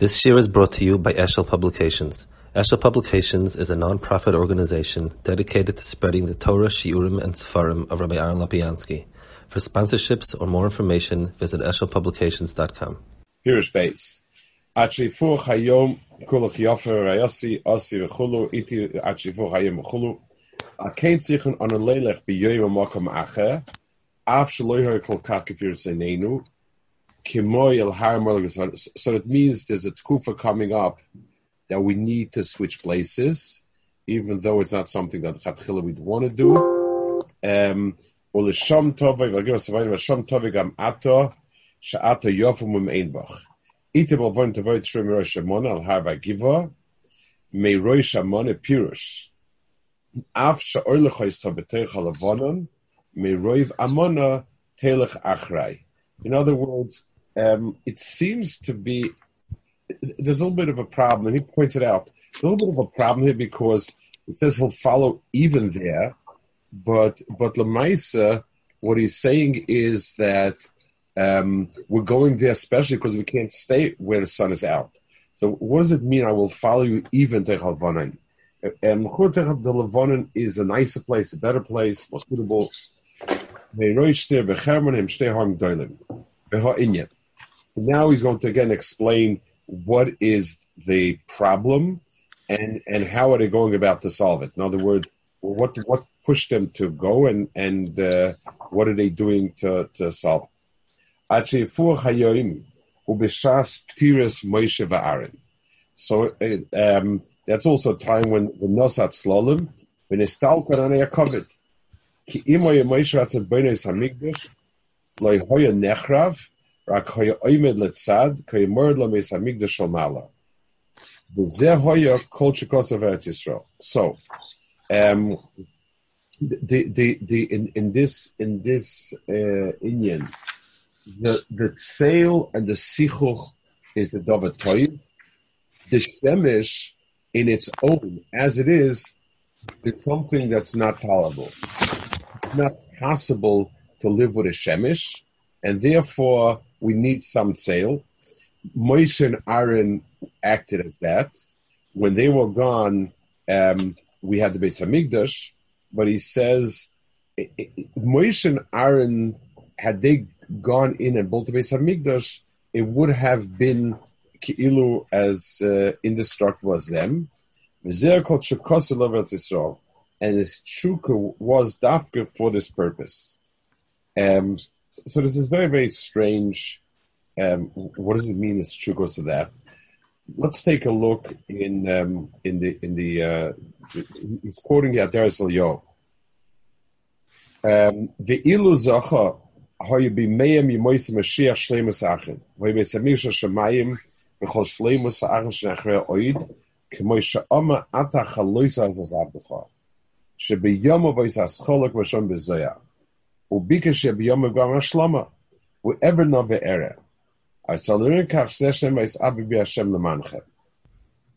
This year is brought to you by Eshel Publications. Eshel Publications is a non-profit organization dedicated to spreading the Torah, Shiurim, and Sefarim of Rabbi Aaron Lapiansky. For sponsorships or more information, visit eshelpublications.com. Here is base. Achifu hayom kulach yofer iti hayom. So it means there's a tkufa coming up that we need to switch places, even though it's not something that we'd want to do. Um. In other words, um, it seems to be there's a little bit of a problem, and he points it out. There's a little bit of a problem here because it says he'll follow even there, but but Lamaisa, what he's saying is that um, we're going there especially because we can't stay where the sun is out. So what does it mean? I will follow you even to Halvanan. And the Levonin is a nicer place, a better place, more suitable. Now he's going to again explain what is the problem and and how are they going about to solve it. In other words, what what pushed them to go and and uh, what are they doing to to solve it? So uh, um, that's also a time when the nosat slolim when estal kanane yakovet ki imoy Moshe ratzon b'nei samigdash loy hoya nechrav so, um, the, the, the, in, in this, in this, uh, Indian, the, the tseil and the sichuch is the dover Toiv. The Shemesh, in its own, as it is, is something that's not tolerable. It's not possible to live with a Shemesh, and therefore we need some sale. Moshe and Aaron acted as that. When they were gone, um, we had the Beis Hamikdash, but he says Moshe and Aaron, had they gone in and built the Beis Hamikdash, it would have been Ki'ilu as uh, indestructible as them. And his chukah was dafka for this purpose. Um, so this is very, very strange. Um, what does it mean? True goes to that. Let's take a look in um, in the in the. Uh, he's quoting the Adaris Yo. The ilu zacha hoyu be meyem yimoisim Mashiach shleimus achin. Hoyu be samisha shemayim b'chol shleimus achin shenachre oid k'moy ata chaloisa az azavdecha. Shebeyomo bois ascholok v'shon bezoyah. Ubika shebiyom gam shlama. Whoever know the era.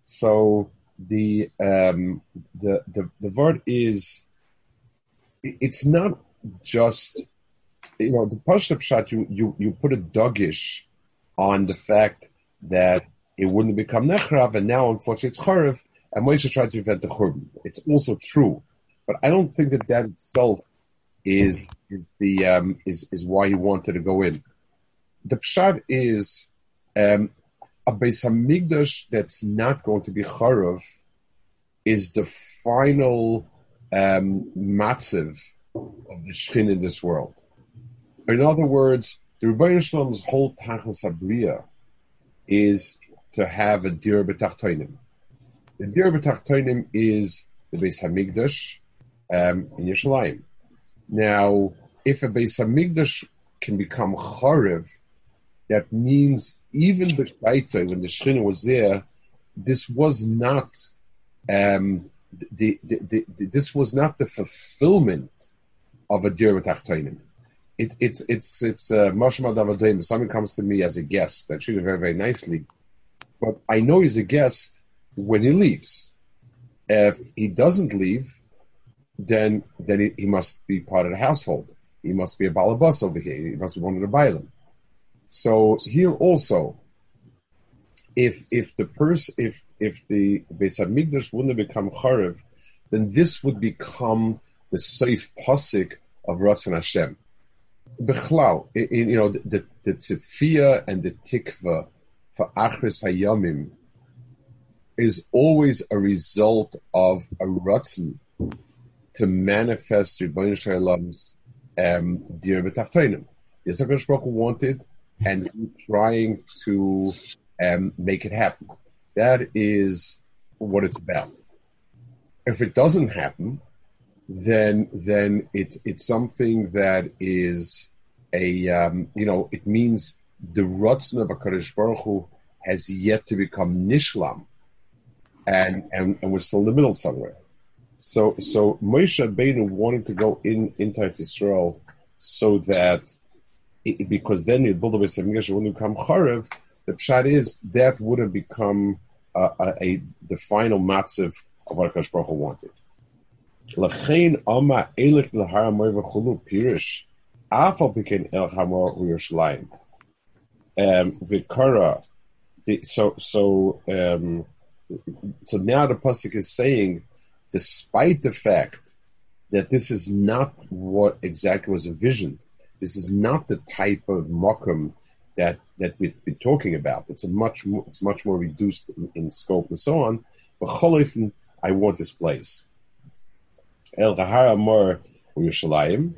So the um, the the the word is it's not just you know the Pashup shot you you you put a duggish on the fact that it wouldn't become nechrav and now unfortunately it's charav and Moshe tried to prevent the churban. It's also true, but I don't think that that itself is is the um, is is why he wanted to go in. The pshat is um, a Beis Hamikdash that's not going to be charav is the final um, matziv of the shin in this world. In other words, the Rebbeinu Shalom's whole tachlis abriya is to have a dir b'tachtoinim. The dir b'tachtoinim is the Beis Hamikdash um, in Yerushalayim. Now, if a Beis Hamikdash can become chariv, that means even the Shaita, when the Shechina was there, this was not um, the, the, the, this was not the fulfillment of a dir it, it's it's it's uh, mashma davadim. Someone comes to me as a guest that treated very very nicely, but I know he's a guest when he leaves. If he doesn't leave, then then he, he, must be part of the household. He must be a balabas over here. He must be one of the bailim. So here also, if if the person if if the Beis Hamikdash wouldn't have become charev, then this would become the safe posik of Ratzon Hashem. Bechlau, you know, the the tzifia and the tikva for Achris Hayamim is always a result of a Ratzon to manifest Rebbeinu Shalom's um, Dir B'Tachtoinim. Yitzhak wanted, and trying to um, make it happen. That is what it's about. If it doesn't happen, then then it's it's something that is a um, you know it means the Ratzon of Hakadosh Baruch Hu has yet to become nishlam, and and and we're still in the middle somewhere. So so Moshe Rabbeinu wanted to go in into Israel so that it, because then the build of a wouldn't become charev. The pshat is that would have become uh, a, a, the final matziv of what Hakadosh Baruch Hu wanted. L'chein ama elik l'har amoy v'chulu pirish afal became el hamor u'Yerushalayim. Um, Vikara. So so um, so now the pasuk is saying, despite the fact that this is not what exactly was envisioned, this is not the type of mokum that that we've been talking about. It's a much more, it's much more reduced in, in scope and so on. But cholifin, I want this place. El Gahar Amor Yerushalayim,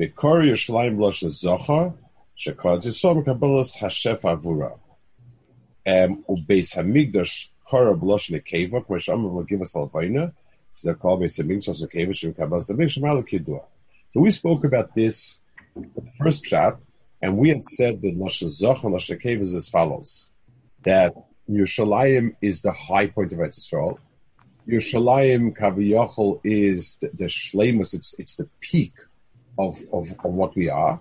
Bekor Yerushalayim Blosh Zochar, Shekod Zisom Kabbalas Hashef Avura. Um, Ubeis Hamigdash Kora Blosh Nekeva, Kmesh Amr will give us Alvaina, so we spoke about this first shot, and we had said that Lashon Zoch and Lashon is as follows: that Yerushalayim is the high point of Eretz Yisrael. Yerushalayim Kaviyachol is the, the shlemus. It's it's the peak of, of, of what we are,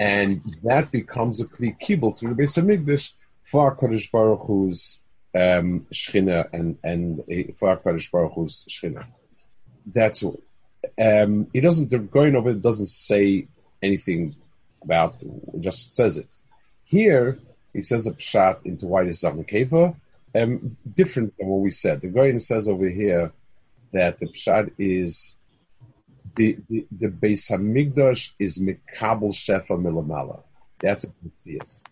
and that becomes a kli kibble through the Beis Hamikdash for Kodesh Baruch Hu's um, and and for Baruch Hu's shchina. That's all. Um, he doesn't. The going over it doesn't say anything about, it just says it. Here, he says a pshat into why this is Avnikeva, um, different than what we said. The Gaon says over here that the pshat is the, the, the Beis Hamikdash is Mikabel Shefa Milamala. That's a Matthias.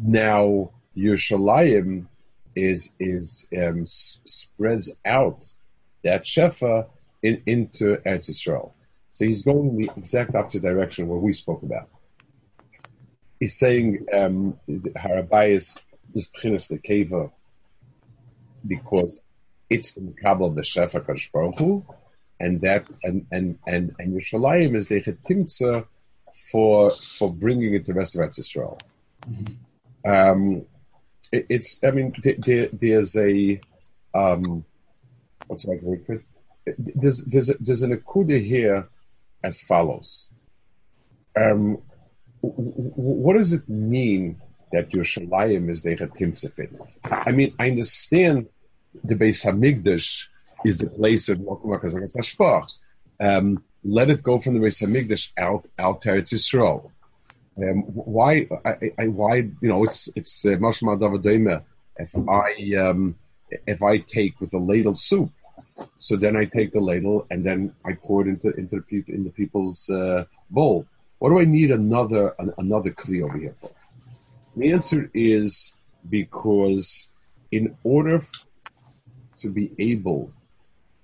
Now, Yerushalayim is is um, s- spreads out that Shefa in, into Eretz Yisrael. So he's going the exact opposite direction where we spoke about. He's saying um, Harabayas is Pchinas the Keva because it's the Makabal of the Shefa Baruch and that and and and and Yerushalayim is the Chetimtza for for bringing it to the rest of Eretz Yisrael. Mm-hmm. Um, it, it's I mean there, there's a um, what's right word for it? There's there's there's an akuda here as follows. Um, what does it mean that Yerushalayim is the? I mean, I understand the Beis Hamikdash is the place of um, let it go from the Beis Hamikdash out out to Eretz Yisrael. Um, why? I, I, why? You know, it's it's Mashma uh, If I um, if I take with a ladle soup so then I take the ladle and then I pour it into into the in the people's uh, bowl. What do I need another an, another kli over here for? The answer is because in order to be able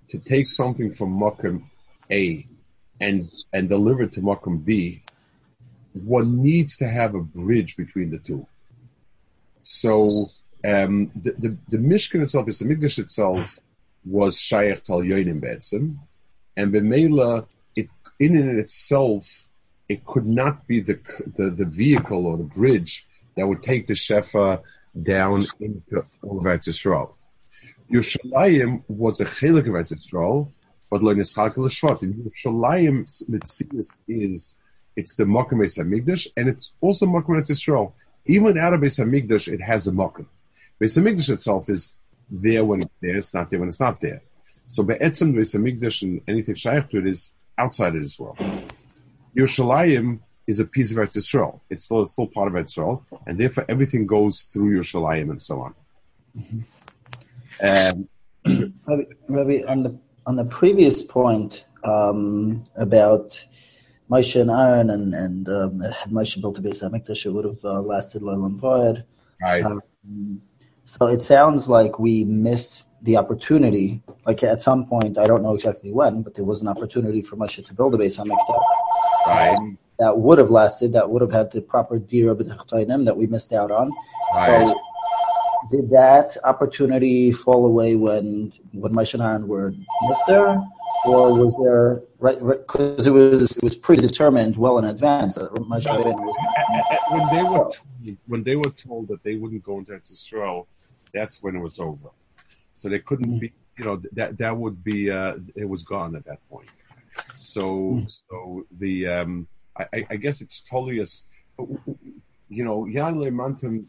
to take something from Makam A and and deliver it to Makam B, one needs to have a bridge between the two. So um, the, the, the Mishkan itself is the Mikdash itself was Shaykh Tal Yoinim Betzim, and Bemela, it in and itself, it could not be the, the, the vehicle or the bridge that would take the Shefa down into Eretz Yisrael. Yerushalayim was a chelik of Eretz Yisrael, but lo nischalke l'shvatim. Yerushalayim mitzias is it's the Mokum Beis Hamikdash, and it's also Mokum Eretz Yisrael. Even out of Beis Hamikdash, it has a Mokum. Beis Hamikdash itself is there when it's there, it's not there when it's not there. So Be'etzim Beis Hamikdash and anything shaykh to it is outside as well. Yerushalayim is a piece of Eretz Yisrael. It's still, it's still part of Eretz Yisrael, and therefore everything goes through Yerushalayim and so on. Um, Rabbi, Rabbi, on the on the previous point um, about Moshe and Aaron, and and um, had Moshe built a Beis Hamikdash, it would have uh, lasted Leilam Vayed. Right. Um, so it sounds like we missed the opportunity. Like at some point, I don't know exactly when, but there was an opportunity for Moshe to build a Beis Hamikdash. Right. That would have lasted. That would have had the proper dira b'tachtoinim that we missed out on. Right. So did that opportunity fall away when when Moshe and Aaron were nifter, or was there right because it was it was predetermined well in advance that Moshe and Aaron was when they were told, when they were told that they wouldn't go into Israel, that's when it was over. So they couldn't be, you know, that that would be uh, it was gone at that point. So so the um, I, I guess it's totally as you know, Yan Mantum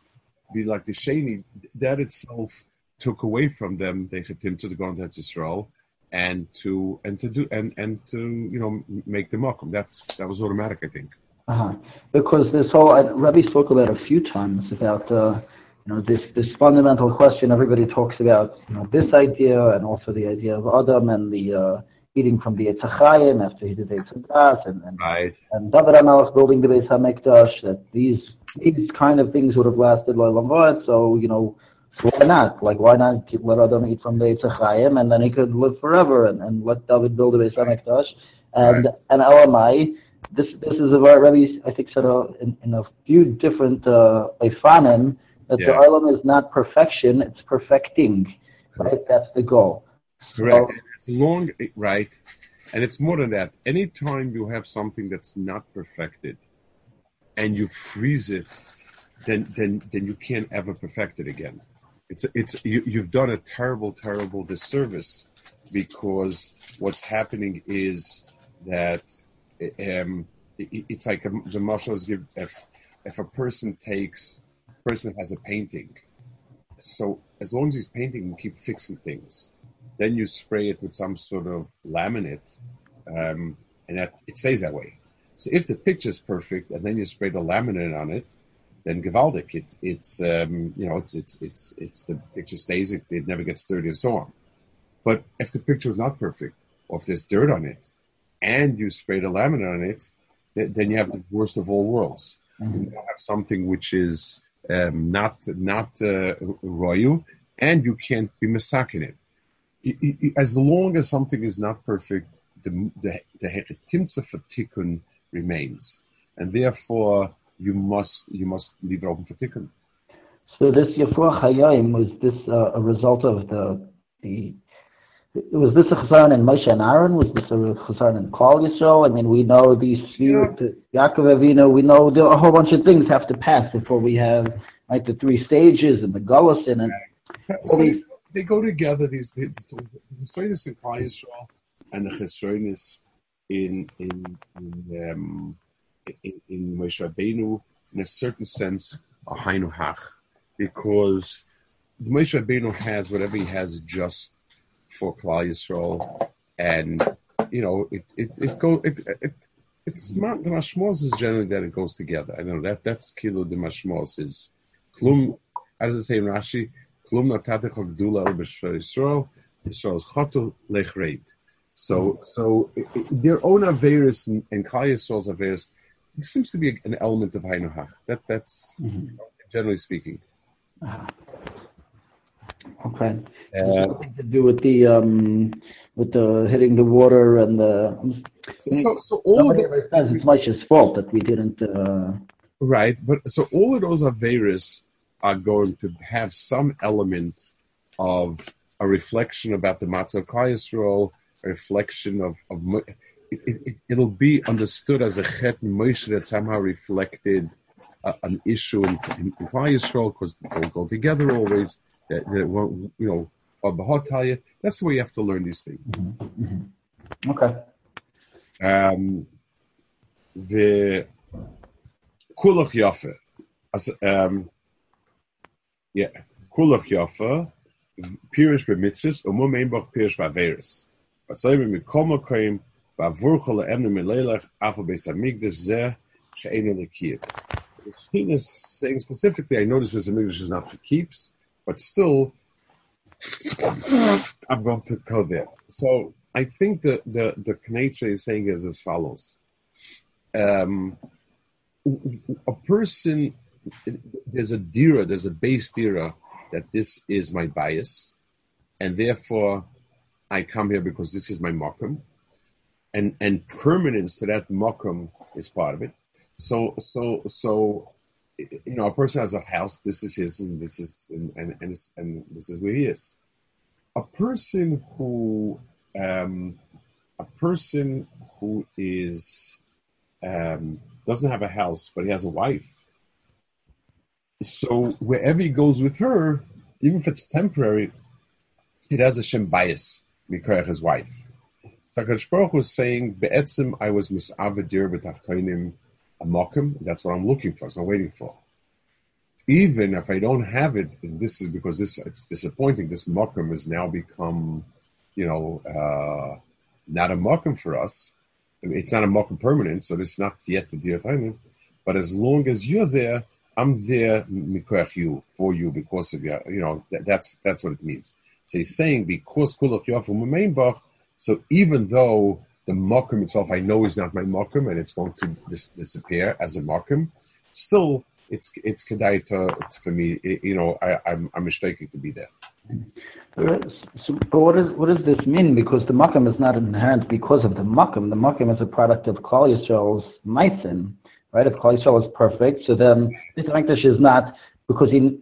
be like the Shani, that itself took away from them they had him to go into Israel and to and to do and and to you know make them welcome. That's that was automatic, I think. Uh-huh. Because this whole uh, Rabbi spoke about a few times about uh, you know this this fundamental question. Everybody talks about you know this idea and also the idea of Adam and the uh, eating from the Eitzachayim after he did the Eitzadas and and, Right. and David HaMelech building the Beis Hamikdash. That these these kind of things would have lasted Vayed. So you know. Why not? Like, why not keep, let Adam eat from the Eitzachayim, and then he could live forever, and, and let David build a Beis Hamikdash, and and Elamai, this this is a very Rebbe I think said uh, in, in a few different uh, Ifanim that the Yeah. Olam is not perfection; it's perfecting. Right, that's the goal. Correct. So, As long right, and it's more than that. Anytime you have something that's not perfected, and you freeze it, then then then you can't ever perfect it again. It's it's you, you've done a terrible terrible disservice because what's happening is that um, it, it's like a, the marshals give if if a person takes person has a painting, so as long as he's painting, you keep fixing things then you spray it with some sort of laminate, um, and that it stays that way. So if the picture is perfect, and then you spray the laminate on it, then gewaldic. It, it's um, you know it's it's it's it's the picture stays. It, it never gets dirty and so on. But if the picture is not perfect, or if there's dirt on it, and you spray the laminate on it, th- then you have the worst of all worlds. You have something which is um, not not uh, royal, and you can't be misaking it as long as something is not perfect, the the the for tikkun remains, and therefore you must you must leave it open for tikkun. so this Yafur Hayim was this uh, a result of the the was this a chazan in Moshe and Aaron? Was this a chazan in Klal Yisrael? I mean, we know these few, Yaakov Avinu. We know there are a whole bunch of things have to pass before we have like the three stages and the Gullus and So they, they go together. These the Chesronis in Klal Yisrael and the Chesronis in in in, um, in, Moshe Rabbeinu, in a certain sense, a Hainu Hach, because the Moshe Rabbeinu has whatever he has just for Klal Yisrael, and you know it it it go it. it it's the mashmos is generally that it goes together. I know that that's kilo the mashmos is klum. How does it say in Rashi? Klum natatech gdula el Yisrael. Yisrael is chotu lechreit. So so i- i- their own averus and, and Klal Yisrael's averus. It seems to be an element of Hainohach. That that's generally speaking. uh, okay. Uh, to do with the um with the hitting the water and the. so, so all of the, says it's Moshe's fault that we didn't. Uh, Right, but so all of those Averis are going to have some element of a reflection about the Matzah Klal Yisrael, a reflection of, of it, it, it, will be understood as a Chet Moshe that somehow reflected uh, an issue in, in, in Yisrael because they'll go together always. That, that won't, you know, or That's the way you have to learn these things. okay. Um, the Kulach Yafe. As, um, yeah, Kulach Yafe, Pirish Bemitzis, und Mum Einbach Pirish Baveris. Soll mir mit The is saying specifically, I know this English is not for keeps, but still, I'm going to go there. So I think the the the Knesset is saying is as follows: um, a person, there's a dira, there's a base dira that this is my bias, and therefore I come here because this is my mokum, and and permanence to that mokum is part of it. So so so you know, a person has a house. This is his, and this is and and and, and this is where he is. A person who um, a person who is um, doesn't have a house, but he has a wife. So wherever he goes with her, even if it's temporary, it has a shem bias, Mikoyach, his wife. So Baruch was saying, Be'etzim, I was misavadir b'tachtoinim a mokum. That's what I'm looking for. So I'm waiting for. Even if I don't have it, and this is because this it's disappointing. This mokum has now become, you know, uh, not a mokum for us. I mean, it's not a mokum permanent, so this is not yet the time. But as long as you're there, I'm there mikoach you for you because of you. You know that, that's that's what it means. So he's saying because kulok yofu So even though the mokum itself, I know is not my mokum, and it's going to dis- disappear as a mokum. Still, it's it's kedai to, for me. you know, I, I'm I'm mistaken to be there. Uh, so, but what, is, what does this mean? Because the makam is not inherent because of the makam. The makam is a product of Klal Yisrael's maisim, right? If Klal Yisrael is perfect, so then this English is not because he,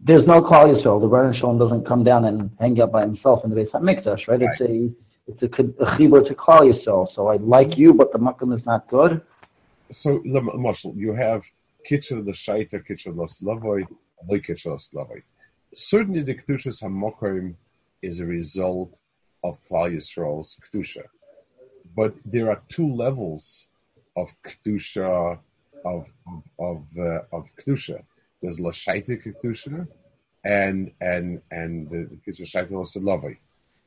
there's no Klal Yisrael. The Baruch Shalom doesn't come down and hang out by himself in the Beis Hamikdash, right? right? It's a it's a, a chibur to call yourself. So I like you, but the makam is not good. So, the Marshall, you have kitchen the shaita, kitchen los lavoy, loy kitchen los lavoy. Certainly, the kedushas hamokarim is a result of Klal Yisrael's kedusha, but there are two levels of kedusha of of of, uh, of kedusha. There's lashaita kedusha, and and and the kitchen shaita los lavoy.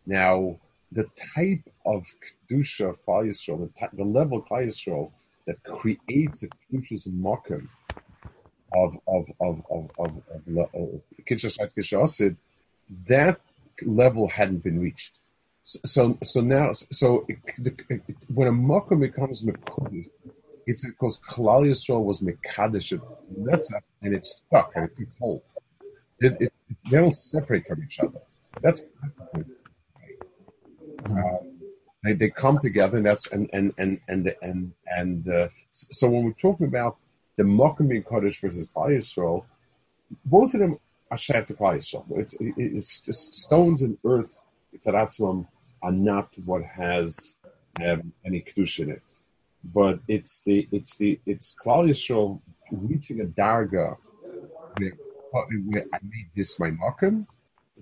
Now the type of kedusha of Klal Yisrael, the, the level of Yisrael that creates a kedusha's mokum of of of of of, of uh, kedusha that level hadn't been reached. So so, so now so it, it, when a mokum becomes mekudesh, it's because Klal Yisrael was mekadesh and it's stuck and it's hold. It, it, they don't separate from each other. That's, that's the point. Uh, they, they come together, and that's and and and and and and uh, so when we're talking about the Mokum being versus Klal Yisrael, both of them are shared to Yisrael. It's, it's just stones and earth. It's Aratzlam are not what has um, any kedusha in it, but it's the it's the it's Klal Yisrael reaching a darga where, where I made this my Mokum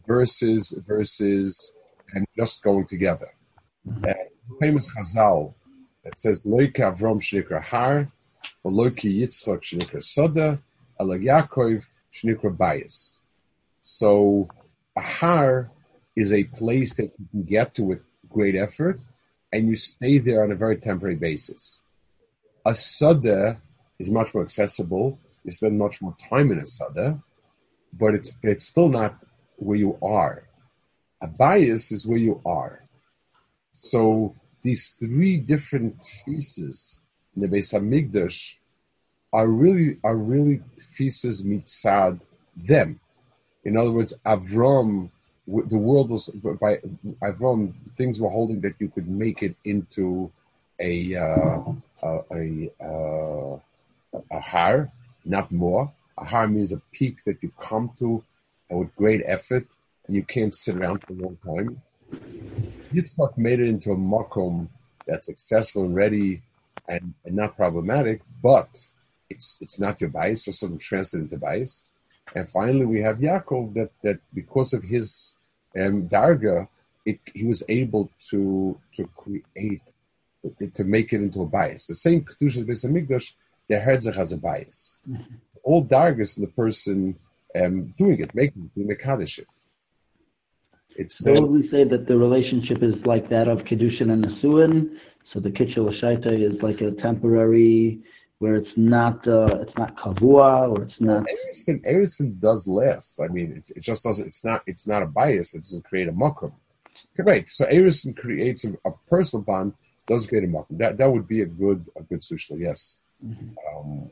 versus versus and just going together. Uh, famous Chazal that says Loike Avram Shnikra Har, or Loike Yitzchak Shnikra Soda, Ala Yaakov Shnikra Bayis. So a Har is a place that you can get to with great effort, and you stay there on a very temporary basis. A Soda is much more accessible. You spend much more time in a Soda, but it's it's still not where you are. A bias is where you are. So these three different pieces in the Beis Hamikdash are really are really pieces mitzad them. In other words, Avram, the world was by Avram, things were holding that you could make it into a uh, a, a, uh, a har, not more. A har means a peak that you come to, and with great effort, and you can't sit around for a long time. Yitzchak made it into a makom that's successful and ready and, and not problematic, but it's it's not your bias, just doesn't translate into bias. And finally, we have Yaakov that that because of his um, darga, it, he was able to to create to make it into a bias. The same kedushas based on Migdash, the Herzach has a bias. Mm-hmm. All dargas in the person um, doing it, making it, mekadesh it. It's so would we say that the relationship is like that of Kedushin and Nasuin? So the Kitchel is like a temporary where it's not uh, it's not kavua or it's not. Everything, everything does last. I mean, it, it, just doesn't. It's not. It's not a bias. It doesn't create a makom. Correct. So everything creates a, a, personal bond. Doesn't create a makom. That that would be a good a good sushla. Yes. Mm-hmm. Um,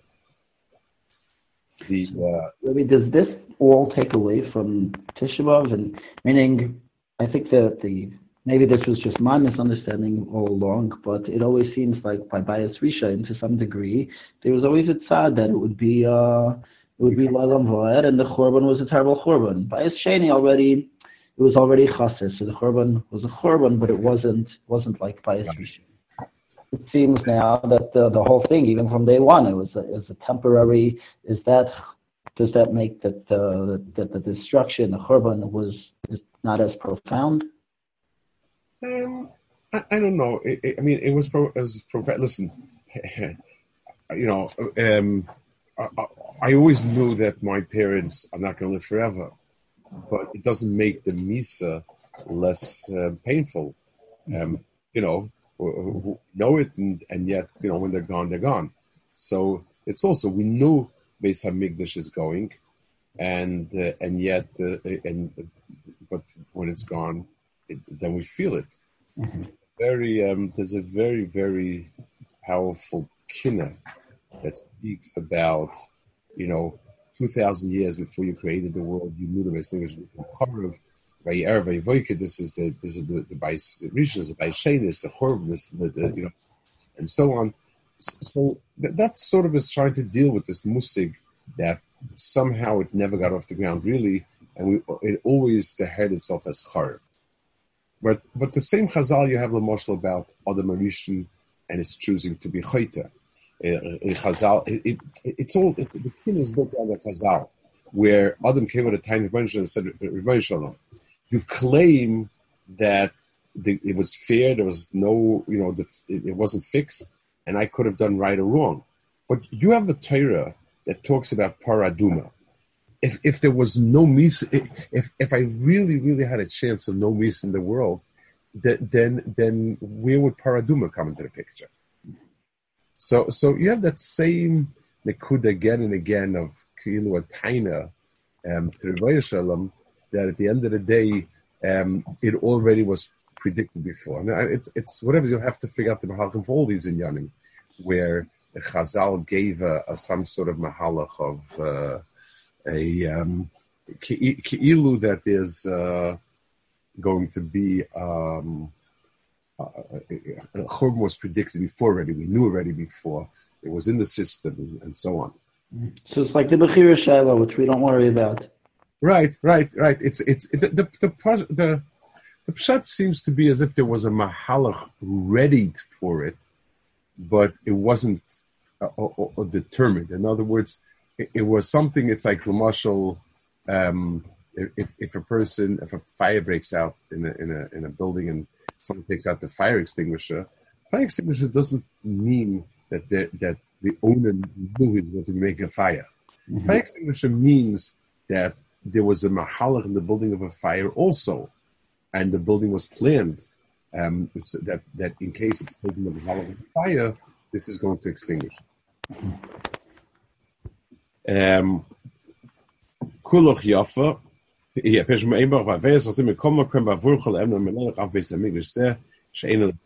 the uh, I mean, does this all take away from Tisha and meaning? I think that the maybe this was just my misunderstanding all along, but it always seems like by bias Rishain, to some degree, there was always a tzad that it would be uh, it would be Lalam Voed, and the Churban was a terrible Churban. Bias Sheni already, it was already Chassid, so the Churban was a Churban, but it wasn't wasn't like bias Rishain. It seems now that the, the whole thing, even from day one, it was a, it was a temporary. Is that does that make that uh, that the destruction, the Churban, was not as profound? Um, I, I, don't know. It, it, I mean, it was pro, as prof- Listen, you know, um, I, I, always knew that my parents are not going to live forever, but it doesn't make the misa less uh, painful. Um, you know, know it, and, and yet, you know, when they're gone, they're gone. So it's also we know Beis Hamikdash is going, and uh, and yet, uh, and but when it's gone, it, then we feel it. Mm-hmm. Very, um, there's a very, very powerful kinna that speaks about, you know, 2,000 years before you created the world, you knew the best English of this is the this is the the Bais Rishon, the Bais Shenis, the Chorb, the, the you know, and so on. So that, that sort of is trying to deal with this musig that somehow it never got off the ground really, and we, it always head itself as Charv. But but the same Chazal you have the Moshel about Adam Arishan and his choosing to be Chayta. Uh, uh, in Chazal, it, it, it's all it, the kin is built on the Chazal, where Adam came at a tiny bunch and said, uh, Shalom, you claim that the, it was fair, there was no, you know, the, it, it wasn't fixed, and I could have done right or wrong. But you have a Torah that talks about paraduma, if if there was no mis, if if I really really had a chance of no mis in the world, then then where would Paraduma come into the picture? So so you have that same nekud again and again of kilu taina um, to the that at the end of the day um, it already was predicted before. Now, it's it's whatever you'll have to figure out the mahalachim for all these in inyanim, where Chazal gave a, a, some sort of mahalach of. Uh, a um, ki'ilu that is uh, going to be um, uh, Churban was predicted before already. We knew already before. It was in the system and so on. So it's like the Bechira Shiloh, which we don't worry about. Right, right, right. It's it's the the the the, the pshat seems to be as if there was a mahalach ready for it, but it wasn't uh, uh, determined. In other words, it, it was something. It's like Lamashal. Um, if, if a person, if a fire breaks out in a, in a in a building and someone takes out the fire extinguisher, fire extinguisher doesn't mean that the, that the owner knew he was going to make a fire. Mm-hmm. Fire extinguisher means that there was a mahalach in the building of a fire also, and the building was planned um, that that in case it's mahalach of a fire, this is going to extinguish. Shein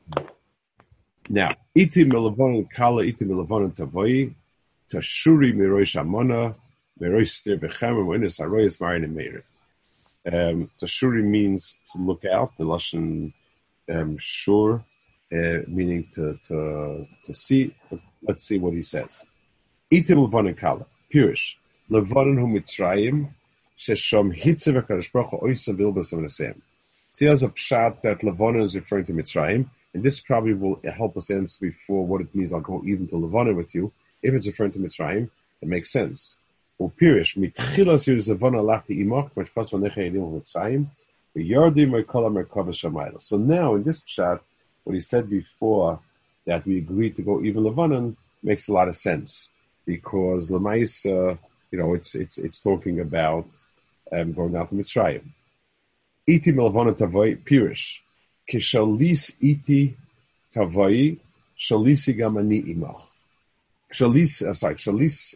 Now, iti milavon kala iti milavon tavoi tashuri miroi shamona miroi stir v'chemer when is aroyes marin and meir. Um, tashuri means to look out. The lashon um, sure, uh, meaning to to to see. Let's see what he says. Iti milavon kala. Pirish. Levonin hu Mitzrayim, sheshom hitze v'kadosh baruch hu oisa vilbas v'nesem. See, there's a pshat that Levonin is referring to Mitzrayim, and this probably will help us answer before what it means. I'll go even to Levonin with you. If it's referring to Mitzrayim, it makes sense. Upirish, mitchilas yirzavon alachti imach, mashkas v'necha yedim Mitzrayim, v'yardim v'kola merkava shamayla. So now, in this pshat, what he said before, that we agreed to go even Levonin, makes a lot of sense because Lamaisa, you know, it's it's it's talking about um, going out to Mitzrayim. Iti melvana tavai pirish kishalis iti tavai shalisi gamani imach. Shalis, uh, sorry, Shalis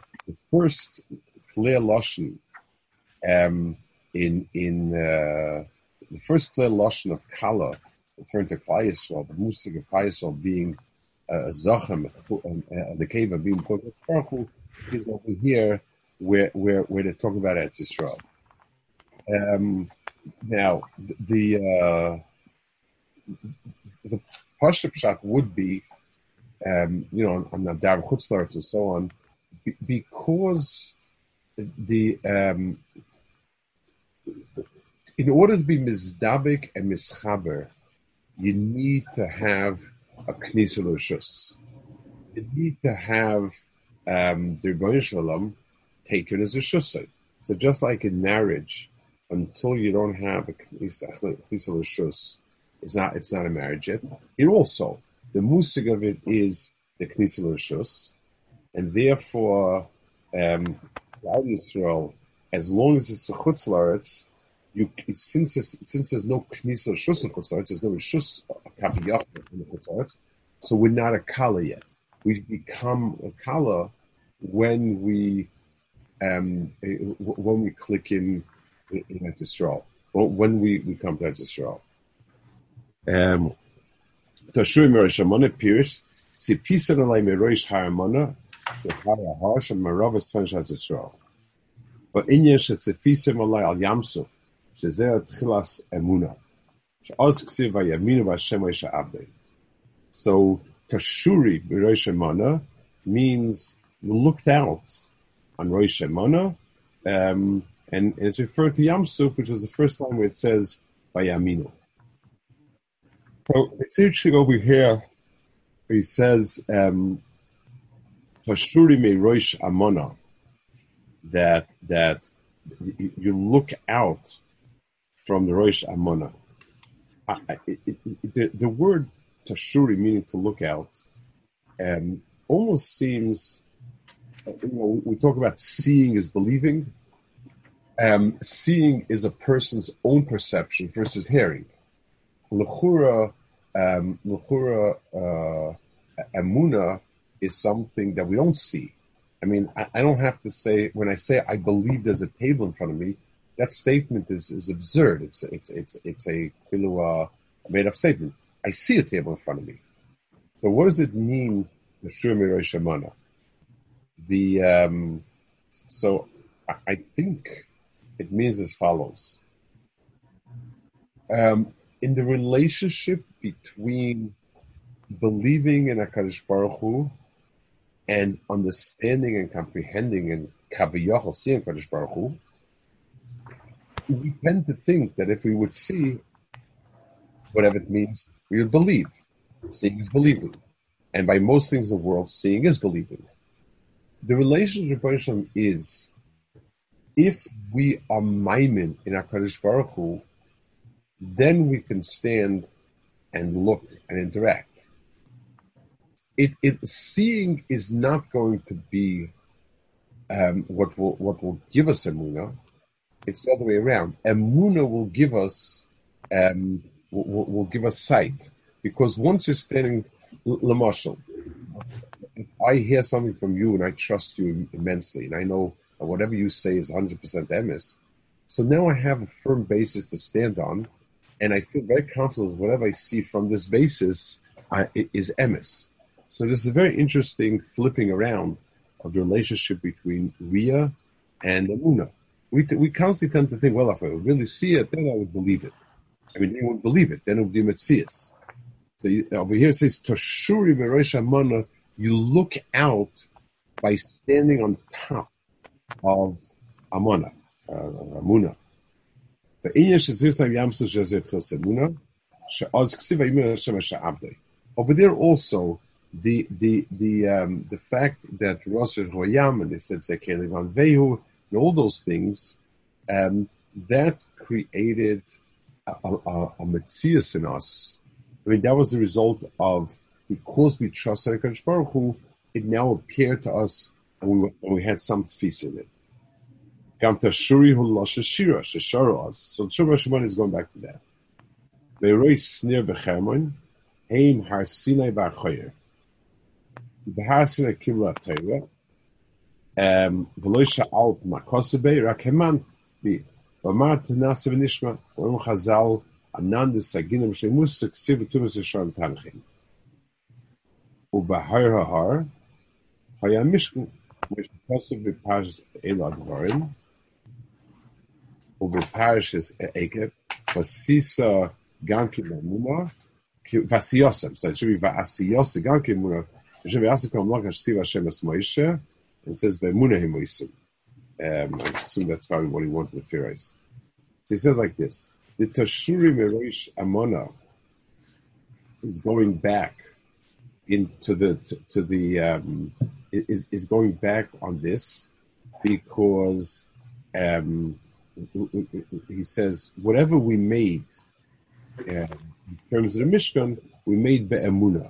the first clear lashon um, in in uh, the first clear lashon of kala, referring to Klal Yisrael, the musik of Klal Yisrael being uh, a zachem, uh, the cave of being Baruch is over here where where where they talk about Eretz Yisrael. Um, now the uh, the Pashup shot would be um, you know, on the Dar Chutzlaritz and so on, because the um, in order to be mizdabik and mischaber, you need to have a knisel rishus. You need to have um, the Rebbeinu Shalom taken as a shusay. So just like in marriage, until you don't have a knisel rishus, it's not it's not a marriage yet. It also the musig of it is the Knesset Rishus, and therefore, um, Yisrael, as long as it's a Chutz you since since there's no Knesset Rishus in Chutz there's no Rishus Kaviyach in the Chutz so we're not a Kala yet. We become a Kala when we um, when we click in in Eretz or when we, we come to Eretz Yisrael. Um, Rosh. So Tashuri Hamana means looked out on Rosh Hashanah, um, and, it's referred to Yamsuf, which was the first time where it says Vayaminu. So it's interesting over here. He says, um, "Tashuri me roish amona," that that you look out from the roish amona. The, the word tashuri, meaning to look out, um, almost seems. You know, we talk about seeing is believing. Um, seeing is a person's own perception versus hearing. Lechura, um, Lechura, uh, is something that we don't see. I mean, I, I, don't have to say when I say I believe there's a table in front of me. That statement is, is absurd. It's it's it's it's a uh, made up statement. I see a table in front of me. So what does it mean, the? The um, so I think it means as follows. Um, in the relationship between believing in Hakadosh Baruch Hu and understanding and comprehending and kaviyachol seeing Hakadosh Baruch Hu, we tend to think that if we would see whatever it means, we would believe. Seeing is believing, and by most things in the world, seeing is believing. The relationship with Hashem is if we are maimin in Hakadosh Baruch Hu then we can stand and look and interact. It, it seeing is not going to be um, what will what will give us emuna. It's the other way around. Emuna will give us um, will, will, give us sight because once you're standing, lamashal, if I hear something from you and I trust you immensely, and I know that whatever you say is 100% emes, so now I have a firm basis to stand on and I feel very confident whatever I see from this basis is emes. So this is a very interesting flipping around of the relationship between Ria and Amuna. We, t- we constantly tend to think, well, if I would really see it, then I would believe it. I mean, you would believe it, then it would be Metzias. So you, over here it says, Toshuri Merosh Amana, you look out by standing on top of Amana, uh, Amuna. Over there also, the the the um, the fact that Rosh Royam and they said Van Vehu and all those things, um, that created a, a, a Metzias in us. I mean, that was the result of because we trust Hakadosh Baruch Hu, it now appeared to us, and we were, and we had some tfis in it. Gam Tashuri Hu Shashira Shashara us. So Shuvah Shemon is going back to that. Ve'roi snir b'chermon, heim har Sinai bar bahasa kibla tayra um velisha alt makosabe rakeman bi format nasib nishma wa um khazal anand saginam she mus sukse bitumus shan tanhin u bahar har haya mish mish possible pages elad varin u bi pages ekep for sisa gankim mumar ki so it should be gankim mumar And says Um, I assume that's probably what he wanted to Pharaohs. So he says like this: the Tashuri Merosh Amona is going back into the to, to the um, is is going back on this because um, he says whatever we made uh, in terms of the Mishkan we made be'emuna.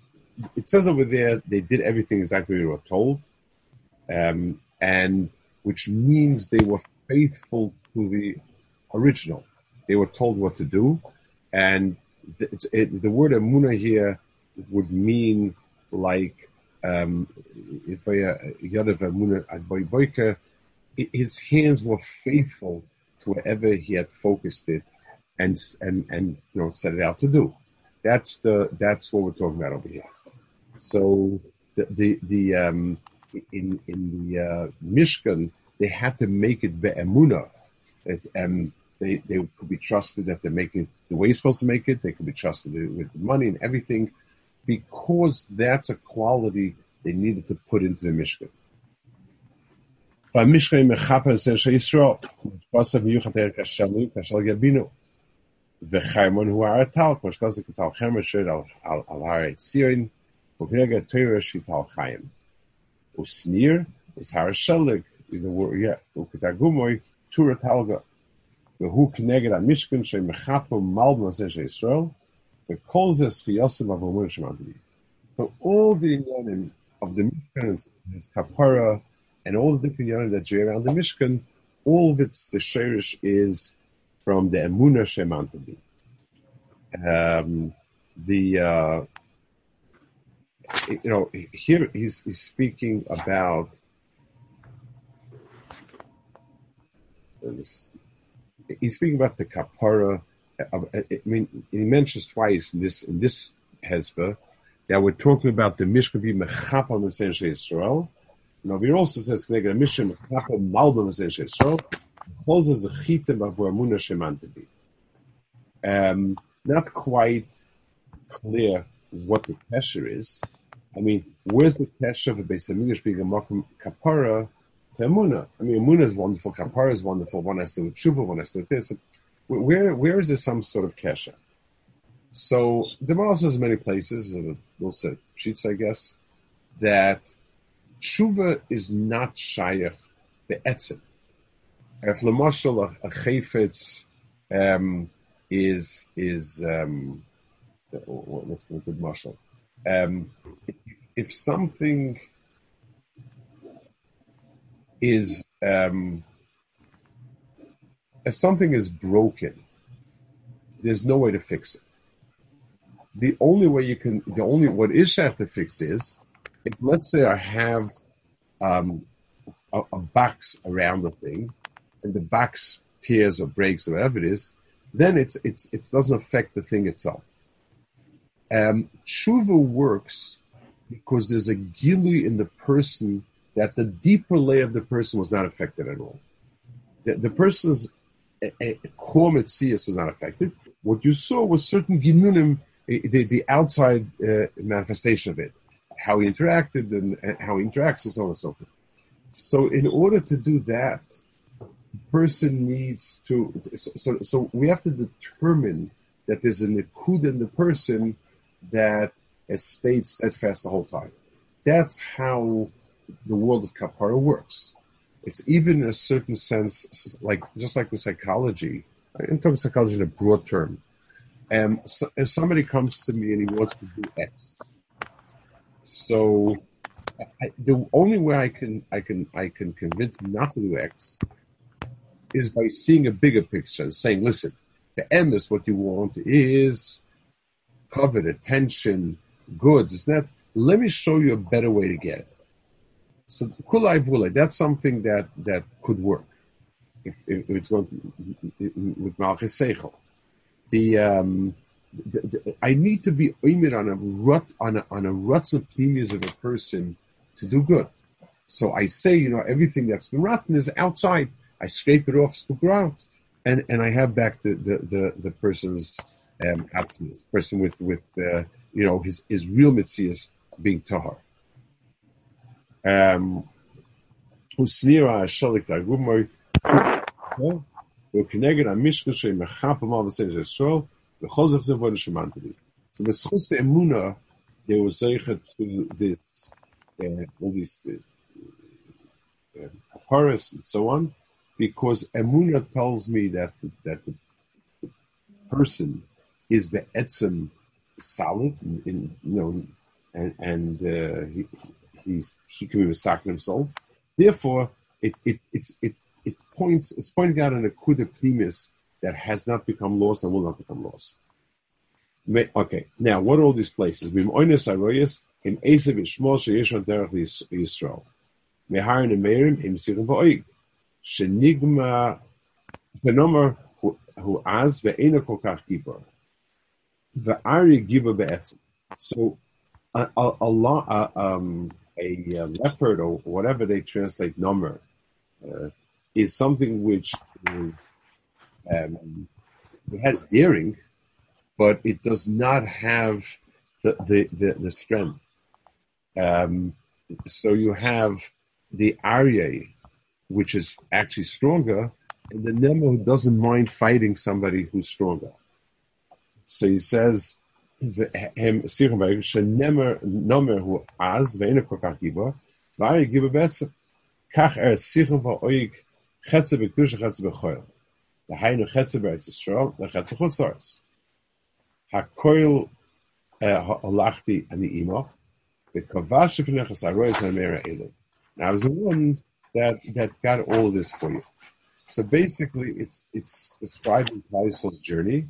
says over there, they did everything exactly they were told, um, and which means they were faithful to the original. They were told what to do, and the, it, the word Amuna here would mean like um, if I, his hands were faithful to whatever he had focused it and and and you know set it out to do. That's the that's what we're talking about over here. So the the, the um, in in the uh, Mishkan they had to make it be'emuna. It's, um, they they could be trusted that they're making it the way you're supposed to make it. They could be trusted with the money and everything, because that's a quality they needed to put into the Mishkan. והמשכן מחפר זה שישראל, בסוף מיוחד ערך השלום, כשל גבינו. וחרמון הוא הרטל, כמו שכזה כתל חרמון שיר על הר צירין, Kopirga Torah Shifal Chaim. Usnir is in the word, yeah, Ukitagumoi, Tura Talga. Vehu Kneged Amishkan Shemechapo Malma Zeshe Israel, Vekol Zes Chiyosim Avomur Shemagli. So all the Inyanim of the Mishkan is, is Kapara, and all the different Inyanim that are around the Mishkan, all of its, the Sherish is from the Emunah Shemantabi. Um, the uh, you know here he's, he's speaking about he's speaking about the kapara. I mean, he mentions twice in this in this hezbollah that we're talking about the Mishkan be mechap on the Sense Israel, now, we also says Kneged Mishim Chapo Malbim Zeshe So, closes the Chitim of Amuna Shemantabi. Um, not quite clear what the kesher is. I mean, where's the kesher of a Beis Hamikdash being a Makom Kapara to Amuna? I mean, Amuna is wonderful, Kapara is wonderful. One has to do with Shuva, one has to do this. Where, where is there some sort of kesher? So there are also many places, we'll say sheets, I guess, that tshuva is not shayach be'etzim. If lemashal a chayfetz um, is is um, what's a good mashal? Um, if, something is um, if something is broken, there's no way to fix it. The only way you can, the only what is have to fix is if let's say I have um, a, a, box around the thing, and the box tears or breaks or whatever it is, then it's it's it doesn't affect the thing itself. Um, tshuva works because there's a gilui in the person that the deeper layer of the person was not affected at all. The, the person's core was not affected. What you saw was certain ginunim, the, the outside uh, manifestation of it, how he interacted and, and, how he interacts and so on and so forth. So in order to do that, person needs to, so, so we have to determine that there's a nikud in the person that has stayed steadfast the whole time. That's how the world of kapara works. It's even in a certain sense, like just like the psychology. I'm talking psychology in a broad term. And um, so, if somebody comes to me and he wants to do X, so I, the only way I can I can I can convince him not to do X is by seeing a bigger picture and saying, listen, the M is what you want is covet, attention, goods. It's not. Let me show you a better way to get it. So kulai vule, that's something that that could work if, if it's going to, with malchus seichel. The, um, the, the, I need to be oimid on a rut on a on a ruts of of a person to do good. So I say, you know, everything that's been rotten is outside. I scrape it off, scoop it out, and and I have back the the the, the person's um, absence, person with with uh, you know his his real mitzias being tahar. Um, usnira shalik dagumoi. וכנגד המשקל שמחפם על בסדר ישראל, וכל זה זה בוא נשמעתי לי. So בזכות the emuna, there was zeichet to this, uh, all these uh, Paris and so on, because emuna tells me that that the, the person is be'etzem solid, in, you know, and and uh, he, he can be misakin himself. Therefore, it it it's it it points it's pointing out an akuda primis that has not become lost and will not become lost. Okay, now what are all these places? Bim oines aroyes in Esav Ishmol sheyeshon derech Yisrael. Mehar nemerim im sirim ba'oig. Shenigma benomer hu az ve'ena kol kach. Gibor be'etzim. So a, a, a, uh, um, a, a leopard or whatever they translate number uh, is something which is, um, it has daring, but it does not have the the, the, the strength. Um, so you have the Arya, which is actually stronger, and the Nemo who doesn't mind fighting somebody who's stronger. So he says, him Sirberg shenemer nomer hu az ve'ena kokach giba va'ay giba betsa kach er sichem va'oig chetze b'kdusha chetze b'choil the hainu chetze b'eretz Yisrael the chetze chutzars ha'koil eh, halachti ani imach v'kavash v'nechas aroyes ha'mera elu now I a one that, that got all this for you. So basically it's it's describing Kaisel's journey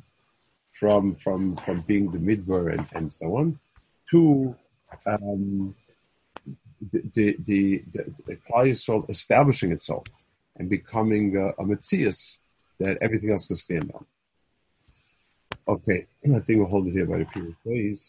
from from from being the midbar and, and so on to um, the the the, the, the establishing itself and becoming a, a Matthias that everything else can stand on. Okay, I think we'll hold it here by the period, please.